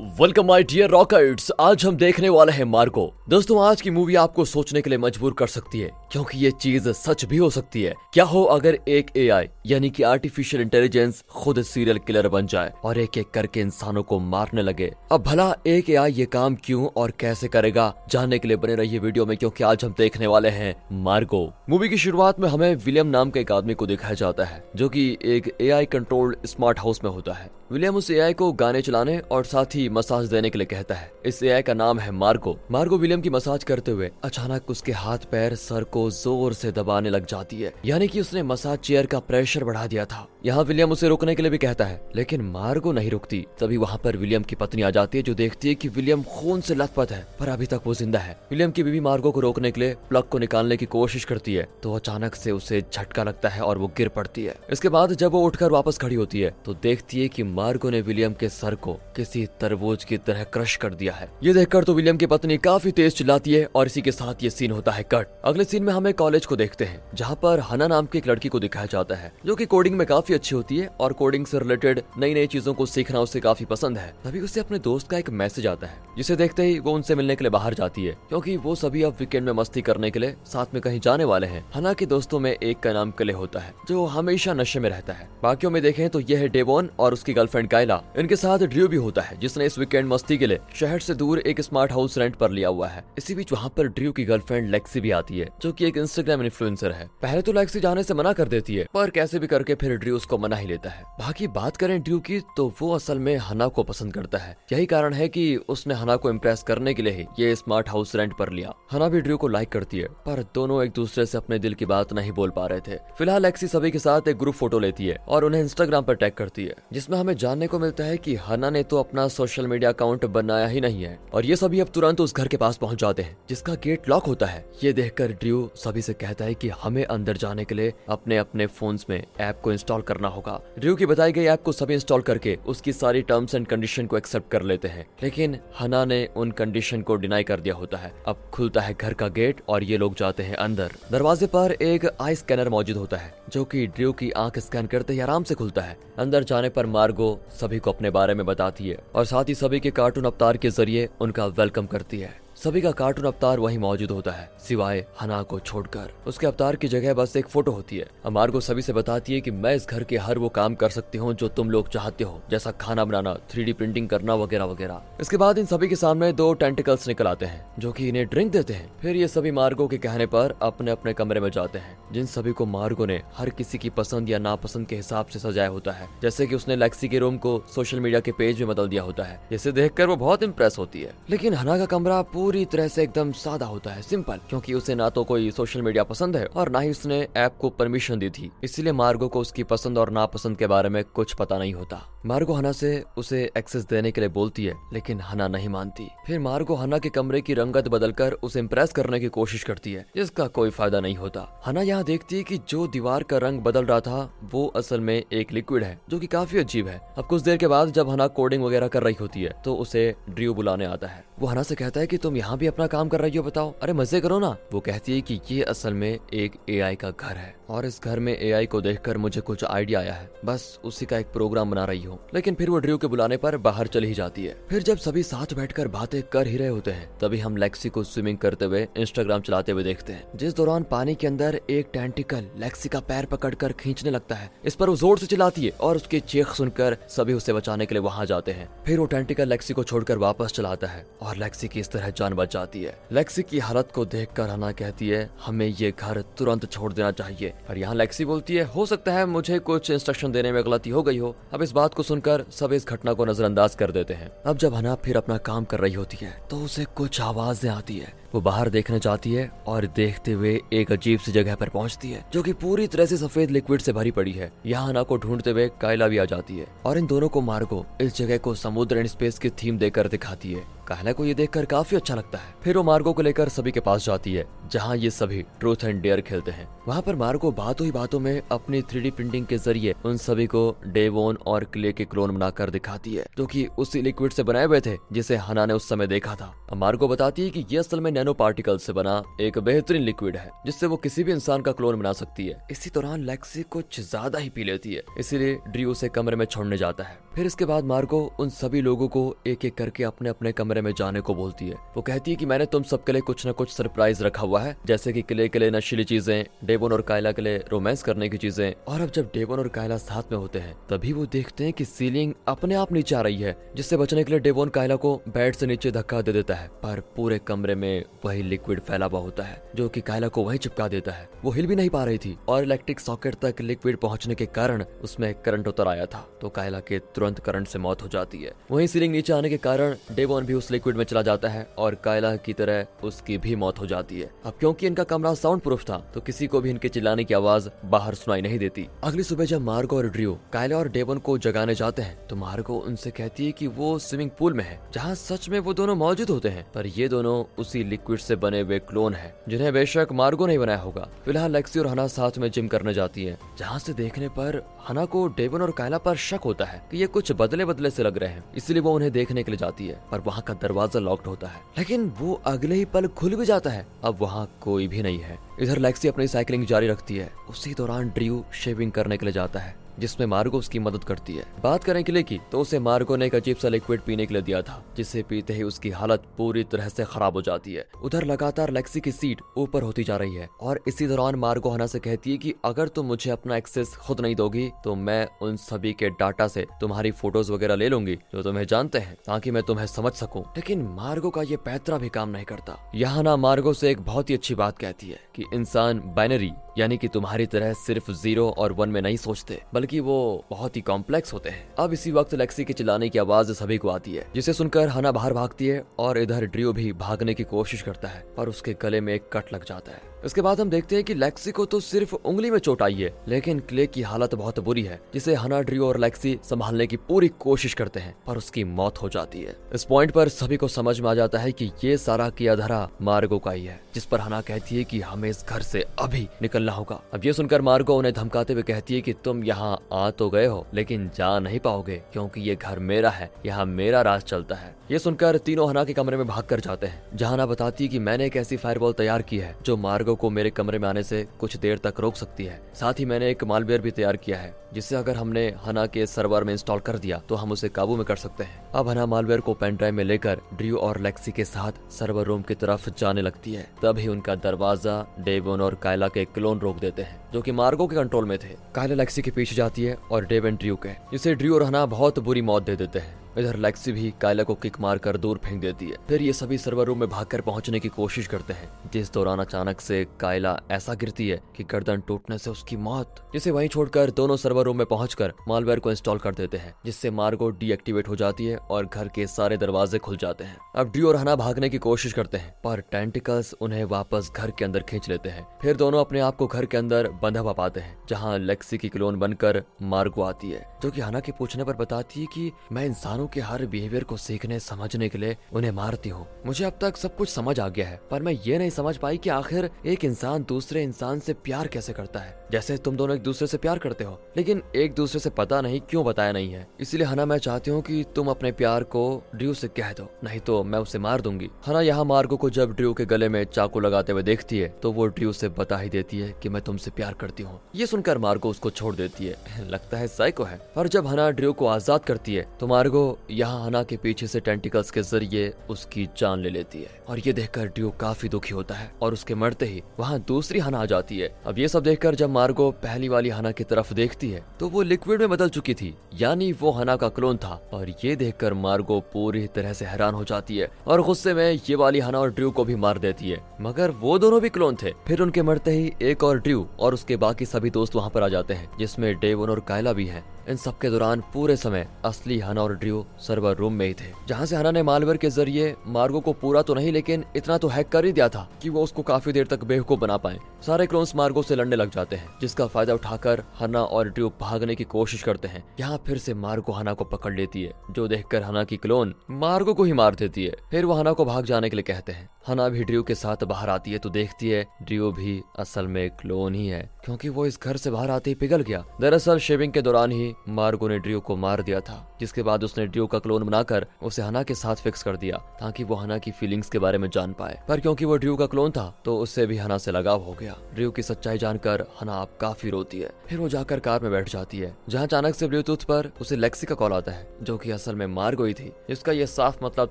Welcome my dear rockets आज हम देखने वाले हैं मार्को। दोस्तों, आज की मूवी आपको सोचने के लिए मजबूर कर सकती है, क्योंकि ये चीज़ सच भी हो सकती है। क्या हो अगर एक एआई यानी कि आर्टिफिशियल इंटेलिजेंस खुद सीरियल किलर बन जाए और एक एक करके इंसानों को मारने लगे? अब भला एक एआई ये काम क्यों और कैसे करेगा? जानने के लिए बने रहिए वीडियो में, क्योंकि आज हम देखने वाले हैं मार्गो मूवी की शुरुआत में हमें विलियम नाम के एक आदमी को दिखाया जाता है, जो की एक ए कंट्रोल्ड स्मार्ट हाउस में होता है। विलियम उस एआई को गाने चलाने और साथ ही मसाज देने के लिए कहता है। इस एआई का नाम है मार्गो। मार्गो विलियम की मसाज करते हुए अचानक उसके हाथ, पैर, सर को ज़ोर से दबाने लग जाती है। यानी कि उसने मसाज चेयर का प्रेशर बढ़ा दिया था। यहाँ विलियम उसे रोकने के लिए भी कहता है, लेकिन मार्गो नहीं रुकती। तभी वहाँ पर विलियम की पत्नी आ जाती है, जो देखती है की विलियम खून से लथपथ है, पर अभी तक वो ज़िंदा है। विलियम की बीवी मार्गो को रोकने के लिए प्लग को निकालने की कोशिश करती है तो अचानक से उसे झटका लगता है और वो गिर पड़ती है। इसके बाद जब वो उठकर वापस खड़ी होती है तो देखती है की मार्गो ने विलियम के सर को किसी तरबूज की तरह क्रश कर दिया है। ये देखकर तो विलियम की पत्नी काफ़ी तेज चिल्लाती है और इसी के साथ ये सीन होता है कट। अगले सीन में हमें कॉलेज को देखते हैं, जहाँ पर हना नाम की एक लड़की को दिखाया जाता है, जो की कोडिंग में काफ़ी अच्छी होती है और कोडिंग से रिलेटेड नई नई चीज़ों को सीखना उसे काफ़ी पसंद है। तभी उसे अपने दोस्त का एक मैसेज आता है, जिसे देखते ही वो उनसे मिलने के लिए बाहर जाती है, क्योंकि वो सभी अब वीकेंड में मस्ती करने के लिए साथ में कहीं जाने वाले हैं। हना के दोस्तों में एक का नाम कले होता है, जो हमेशा नशे में रहता है। बाकियों में देखें तो यह है डेवोन और उसकी गर्लफ्रेंड कायला, इनके साथ ड्रू भी होता है, जिसने इस वीकेंड मस्ती के लिए शहर से दूर एक स्मार्ट हाउस रेंट पर लिया हुआ है। इसी बीच वहाँ पर ड्रू की गर्लफ्रेंड लेक्सी भी आती है, जो की एक इंस्टाग्राम इन्फ्लुएंसर है। पहले तो लेक्सी जाने से मना कर देती है, पर कैसे भी करके फिर ड्रू उसको मना ही लेता है। बाकी बात करें ड्रू की तो वो असल में हना को पसंद करता है। यही कारण है की उसने हना को इम्प्रेस करने के लिए ही ये स्मार्ट हाउस रेंट पर लिया। हना भी ड्रू को लाइक करती है, पर दोनों एक दूसरे से अपने दिल की बात नहीं बोल पा रहे थे। फ़िलहाल लेक्सी सभी के साथ एक ग्रुप फ़ोटो लेती है और उन्हें इंस्टाग्राम पर टैग करती है, जिसमें हमें जानने को मिलता है कि हना ने तो अपना सोशल मीडिया अकाउंट बनाया ही नहीं है। और ये सभी अब तुरंत उस घर के पास पहुँच जाते हैं, जिसका गेट लॉक होता है। ये देखकर ड्रू सभी से कहता है कि हमें अंदर जाने के लिए अपने अपने फ़ोन में ऐप को इंस्टॉल करना होगा। ड्रू की बताई गई ऐप को सभी इंस्टॉल करके उसकी सारी टर्म्स एंड कंडीशन को एक्सेप्ट कर लेते हैं। लेकिन हना ने उन कंडीशन को डिनाई कर दिया होता है। अब खुलता है घर का गेट और ये लोग जाते हैं अंदर। दरवाजे पर एक आई स्कैनर मौजूद होता है, जो कि ड्रू की आँख स्कैन करते ही आराम से खुलता है। अंदर जाने पर मार्गो सभी को अपने बारे में बताती है। और साथ ही सभी के कार्टून अवतार के ज़रिए उनका वेलकम करती है। सभी का कार्टून अवतार वहीं मौजूद होता है, सिवाय हना को छोड़कर। उसके अवतार की जगह बस एक फ़ोटो होती है। अमार को सभी से बताती है कि मैं इस घर के हर वो काम कर सकती हूँ जो तुम लोग चाहते हो, जैसा खाना बनाना, थ्री प्रिंटिंग करना वगैरह वगैरह। इसके बाद इन सभी के सामने दो टेंटिकल्स निकल आते हैं, जो की इन्हें ड्रिंक देते हैं। फिर ये सभी मार्गो के कहने पर अपने अपने कमरे में जाते हैं, जिन सभी को मार्गो ने हर किसी की पसंद या नापसंद के हिसाब से सजाया होता है। जैसे की उसने लेक्सी के रूम को सोशल मीडिया के पेज में बदल दिया होता है। जिसे देखकर वो बहुत इम्प्रेस होती है। लेकिन हना का कमरा पूरी तरह से एकदम सादा होता है सिंपल क्योंकि उसे ना तो कोई सोशल मीडिया पसंद है और ना ही उसने ऐप को परमिशन दी थी। इसलिए मार्गो को उसकी पसंद और नापसंद के बारे में कुछ पता नहीं होता। मार्गो हना से उसे एक्सेस देने के लिए बोलती है, लेकिन हना नहीं मानती। फिर मार्गो हना के कमरे की रंगत बदलकर उसे इम्प्रेस करने की कोशिश करती है, जिसका कोई फ़ायदा नहीं होता। हना यहाँ देखती है कि जो दीवार का रंग बदल रहा था, वो असल में एक लिक्विड है, जो की काफ़ी अजीब है। अब कुछ देर के बाद जब हना कोडिंग वगैरह कर रही होती है तो उसे ड्रियो बुलाने आता है। वो हना से कहता है कि तुम यहाँ भी अपना काम कर रही हो बताओ। अरे मज़े करो ना। वो कहती है कि ये असल में एक एआई का घर है। और इस घर में एआई को देखकर मुझे कुछ आइडिया आया है। बस उसी का एक प्रोग्राम बना रही हूँ। लेकिन फिर वो ड्रू के बुलाने पर बाहर चली ही जाती है। फिर जब सभी साथ बैठकर बातें कर ही रहे होते हैं, तभी हम लेक्सी को स्विमिंग करते हुए इंस्टाग्राम चलाते हुए देखते हैं। जिस दौरान पानी के अंदर एक टेंटिकल लेक्सी का पैर पकड़कर खींचने लगता है। इस पर वो ज़ोर से चिल्लाती है और उसकी चीख सुनकर सभी उसे बचाने के लिए वहाँ जाते हैं। फिर वो टेंटिकल लेक्सी को छोड़कर वापस चलाता है और लेक्सी की इस तरह जान बच जाती है। लेक्सी की हालत को देख कर हना कहती है, हमें ये घर तुरंत छोड़ देना चाहिए। और यहाँ लेक्सी बोलती है, हो सकता है मुझे कुछ इंस्ट्रक्शन देने में गलती हो गई हो। अब इस बात को सुनकर सब इस घटना को नजरअंदाज कर देते हैं। अब जब हना फिर अपना काम कर रही होती है तो उसे कुछ आवाज़ें आती है। वो बाहर देखने जाती है और देखते हुए एक अजीब सी जगह पर पहुँचती है, जो कि पूरी तरह से सफ़ेद लिक्विड से भरी पड़ी है। यहाँ हना को ढूंढते हुए कायला भी आ जाती है और इन दोनों को मार्गो इस जगह को समुद्र एंड स्पेस की थीम देकर दिखाती है। कायला को ये देखकर काफ़ी अच्छा लगता है। फिर वो मार्गो को लेकर सभी के पास जाती है, जहाँ ये सभी ट्रूथ एंड डेयर खेलते हैं। वहाँ पर मार्गो बातों ही बातों में अपनी थ्री प्रिंटिंग के ज़रिए उन सभी को डेवोन और क्ले के क्लोन बनाकर दिखाती है, जो कि उसी लिक्विड से बनाए हुए थे, जिसे हना ने उस समय देखा था। मार्गो बताती है की ये असल में नैनो पार्टिकल से बना एक बेहतरीन लिक्विड है, जिससे वो किसी भी इंसान का क्लोन बना सकती है। इसी दौरान लेक्सी कुछ ज़्यादा ही पी लेती है, इसीलिए ड्री उसे कमरे में छोड़ने जाता है। फिर इसके बाद मार्गो उन सभी लोगों को एक एक करके अपने अपने कमरे में जाने को बोलती है। वो कहती है कि मैंने तुम सबके लिए कुछ न कुछ सरप्राइज़ रखा हुआ है, जैसे कि किले के लिए नशीली चीज़ें डेबोन और कायला के लिए रोमांस करने की चीज़ें। और अब जब डेबोन और कायला साथ में होते हैं, तभी वो देखते हैं कि सीलिंग अपने आप नीचे आ रही है, जिससे बचने के लिए डेबोन कायला को बेड से नीचे धक्का दे देता है। पर पूरे कमरे में वही लिक्विड फैला हुआ होता है, जो कि कायला को वही चिपका देता है। वो हिल भी नहीं पा रही थी, और इलेक्ट्रिक सॉकेट तक लिक्विड पहुँचने के कारण उसमें करंट उतर आया था। तो कायला के तुरंत करंट से मौत हो जाती है। वही सीलिंग नीचे आने के कारण डेवोन भी उस लिक्विड में चला जाता है और कायला की तरह उसकी भी मौत हो जाती है। अब क्योंकि इनका कमरा साउंड प्रूफ था तो किसी को भी इनके चिल्लाने की आवाज़ बाहर सुनाई नहीं देती। अगली सुबह जब मार्गो और ड्रियो कायला और डेवन को जगाने जाते हैं तो मार्गो उनसे कहती है की वो स्विमिंग पूल में है, जहाँ सच में वो दोनों मौजूद होते हैं। पर ये दोनों उसी लिक्विड से बने हुए क्लोन है, जिन्हें बेशक मार्गो नहीं बनाया होगा। फ़िलहाल लेक्सी और हना साथ में जिम करने जाती है, जहाँ से देखने पर हना को डेवन और कायला पर शक होता है कि ये कुछ बदले बदले से लग रहे हैं, इसलिए वो उन्हें देखने के लिए जाती है। पर वहाँ का दरवाज़ा लॉक्ड होता है। लेकिन वो अगले ही पल खुल भी जाता है। अब वहाँ कोई भी नहीं है। इधर लेक्सी अपनी साइकिलिंग जारी रखती है। उसी दौरान ड्रियू शेविंग करने के लिए जाता है। जिसमें मार्गो उसकी मदद करती है। बात करें किले की तो उसे मार्गो ने एक अजीब सा लिक्विड पीने के लिए दिया था, जिसे पीते ही उसकी हालत पूरी तरह से खराब हो जाती है। उधर लगातार लेक्सी की सीट ऊपर होती जा रही है, और इसी दौरान मार्गो हना से कहती है की अगर तुम मुझे अपना एक्सेस खुद नहीं दोगी तो मैं उन सभी के डाटा से तुम्हारी फ़ोटोज़ वगैरह ले लूँगी, जो तुम्हें जानते हैं, ताकि मैं तुम्हें समझ सकूँ। लेकिन मार्गो का ये पैतरा भी काम नहीं करता। यहाँ ना मार्गो से एक बहुत ही अच्छी बात कहती है कि इंसान बाइनरी यानी कि तुम्हारी तरह सिर्फ़ ज़ीरो और वन में नहीं सोचते, बल्कि वो बहुत ही कॉम्प्लेक्स होते हैं। अब इसी वक्त लेक्सी के चिल्लाने की आवाज़ सभी को आती है, जिसे सुनकर हना बाहर भागती है और इधर ड्रियो भी भागने की कोशिश करता है, पर उसके गले में एक कट लग जाता है। इसके बाद हम देखते हैं कि लेक्सी को तो सिर्फ़ उंगली में चोट आई है, लेकिन क्ले की हालत बहुत बुरी है, जिसे हना ड्रियो और लेक्सी संभालने की पूरी कोशिश करते हैं, पर उसकी मौत हो जाती है। इस पॉइंट पर सभी को समझ में आ जाता है कि ये सारा किया धरा मार्गो का ही है, जिस पर हना कहती है कि हमें इस घर से अभी निकलना होगा। अब ये सुनकर मार्गो उन्हें धमकाते हुए कहती है कि तुम यहाँ आ तो गए हो, लेकिन जा नहीं पाओगे, क्योंकि ये घर मेरा है, यहाँ मेरा राज चलता है। ये सुनकर तीनों हना के कमरे में भाग कर जाते हैं, जहाँ हना बताती है कि मैंने एक ऐसी फायरवॉल तैयार की है, जो मार्गो को मेरे कमरे में आने से कुछ देर तक रोक सकती है। साथ ही मैंने एक मालवेयर भी तैयार किया है, जिसे अगर हमने हना के सर्वर में इंस्टॉल कर दिया तो हम उसे काबू में कर सकते हैं। अब हना मालवेयर को पेन ड्राइव में लेकर ड्रियो और लेक्सी के साथ सर्वर रूम की तरफ़ जाने लगती है। तभी उनका दरवाज़ा डेवन और कायला के क्लोन रोक देते हैं, जो कि मार्गो के कंट्रोल में थे। कायला लेक्सी के पीछे जाती है और डेवन ड्रियो के इसे ड्रियो और हना बहुत बुरी मौत दे देते हैं। इधर लेक्सी भी कायला को किक मार कर दूर फेंक देती है। फिर ये सभी सर्वर रूम में भागकर पहुँचने की कोशिश करते हैं। जिस दौरान अचानक से कायला ऐसा गिरती है कि गर्दन टूटने से उसकी मौत, जिसे वहीं छोड़कर दोनों सर्वर रूम में पहुंचकर मालवेयर को इंस्टॉल कर देते हैं, जिससे मार्गो डीएक्टिवेट हो जाती है और घर के सारे दरवाजे खुल जाते हैं। अब डी और हना भागने की कोशिश करते हैं, पर टेंटिकल्स उन्हें वापस घर के अंदर खींच लेते हैं। फिर दोनों अपने आप को घर के अंदर बंधा पाते हैं, जहाँ लेक्सी की क्लोन बनकर मार्गो आती है, जो की हना के पूछने पर बताती है की मैं इंसानों के हर बिहेवियर को सीखने, समझने के लिए उन्हें मारती हूँ। मुझे अब तक सब कुछ समझ आ गया है, पर मैं ये नहीं समझ पाई कि आखिर एक इंसान दूसरे इंसान से प्यार कैसे करता है। जैसे तुम दोनों एक दूसरे से प्यार करते हो, लेकिन एक दूसरे से पता नहीं क्यों बताया नहीं है। इसलिए हना, मैं चाहती हूँ कि तुम अपने प्यार को ड्रू से कह दो, नहीं तो मैं उसे मार दूँगी। हना, यहाँ मार्गो को जब ड्रू के गले में चाकू लगाते हुए देखती है तो वो ड्रू से बता ही देती है कि मैं तुमसे प्यार करती हूँ। ये सुनकर मार्गो उसको छोड़ देती है। लगता है साइको है। और जब हना ड्रू को आज़ाद करती है तो मार्गो यहाँ हना के पीछे से टेंटिकल्स के ज़रिए उसकी जान ले लेती है। और ये देखकर ड्रू काफ़ी दुखी होता है और उसके मरते ही वहाँ दूसरी हना आ जाती है। अब ये सब देखकर जब मार्गो पहली वाली हना की तरफ़ देखती है तो वो लिक्विड में बदल चुकी थी। यानी वो हना का क्लोन था। और ये देखकर मार्गो पूरी तरह से हैरान हो जाती है और गुस्से में ये वाली हना और ड्रू को भी मार देती है। मगर वो दोनों भी क्लोन थे। फिर उनके मरते ही एक और ड्रू और उसके बाकी सभी दोस्त वहाँ पर आ जाते हैं, जिसमें डेवन और कायला भी है। इन सब के दौरान पूरे समय असली हना और ड्रियो सर्वर रूम में ही थे। जहाँ से हना ने मालवेयर के ज़रिए मार्गो को पूरा तो नहीं, लेकिन इतना तो हैक कर ही दिया था कि वो उसको काफ़ी देर तक बेवकूफ़ बना पाए। सारे क्लोन्स मार्गो से लड़ने लग जाते हैं, जिसका फ़ायदा उठाकर हना और ड्रियो भागने की कोशिश करते हैं। यहाँ फिर से मार्गो हना को पकड़ लेती है, जो देखकर हना की क्लोन मार्गो को ही मार देती है। फिर वो हना को भाग जाने के लिए कहते हैं। हना भी ड्रियो के साथ बाहर आती है तो देखती है ड्रियो भी असल में क्लोन ही है, क्योंकि वो इस घर से बाहर आते ही पिघल गया। दरअसल शेविंग के दौरान ही मार्गो ने ड्रियो को मार दिया था, जिसके बाद उसने ड्रियो का क्लोन बनाकर उसे हना के साथ फिक्स कर दिया, ताकि वो हना की फीलिंग्स के बारे में जान पाए। पर क्योंकि वो ड्रियो का क्लोन था तो उससे भी हना से लगाव हो गया। ड्रियो की सच्चाई जानकर हना आप काफ़ी रोती है। फिर वो जाकर कार में बैठ जाती है, जहाँ अचानक से ब्लूटूथ पर उसे लेक्सी का कॉल आता है, जो की असल में मार्गो ही थी। इसका यह साफ़ मतलब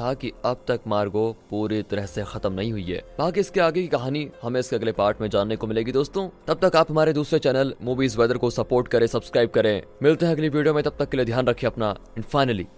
था की अब तक मार्गो पूरी तरह से खत्म नहीं हुई है। बाकी इसके आगे की कहानी हमें इसके अगले पार्ट में जानने को मिलेगी, दोस्तों। तब तक आप हमारे दूसरे चैनल मूवीज़ वेदर को सपोर्ट करें सब्सक्राइब करें। मिलते हैं अगली वीडियो में, तब तक के लिए ध्यान रखिए अपना। And finally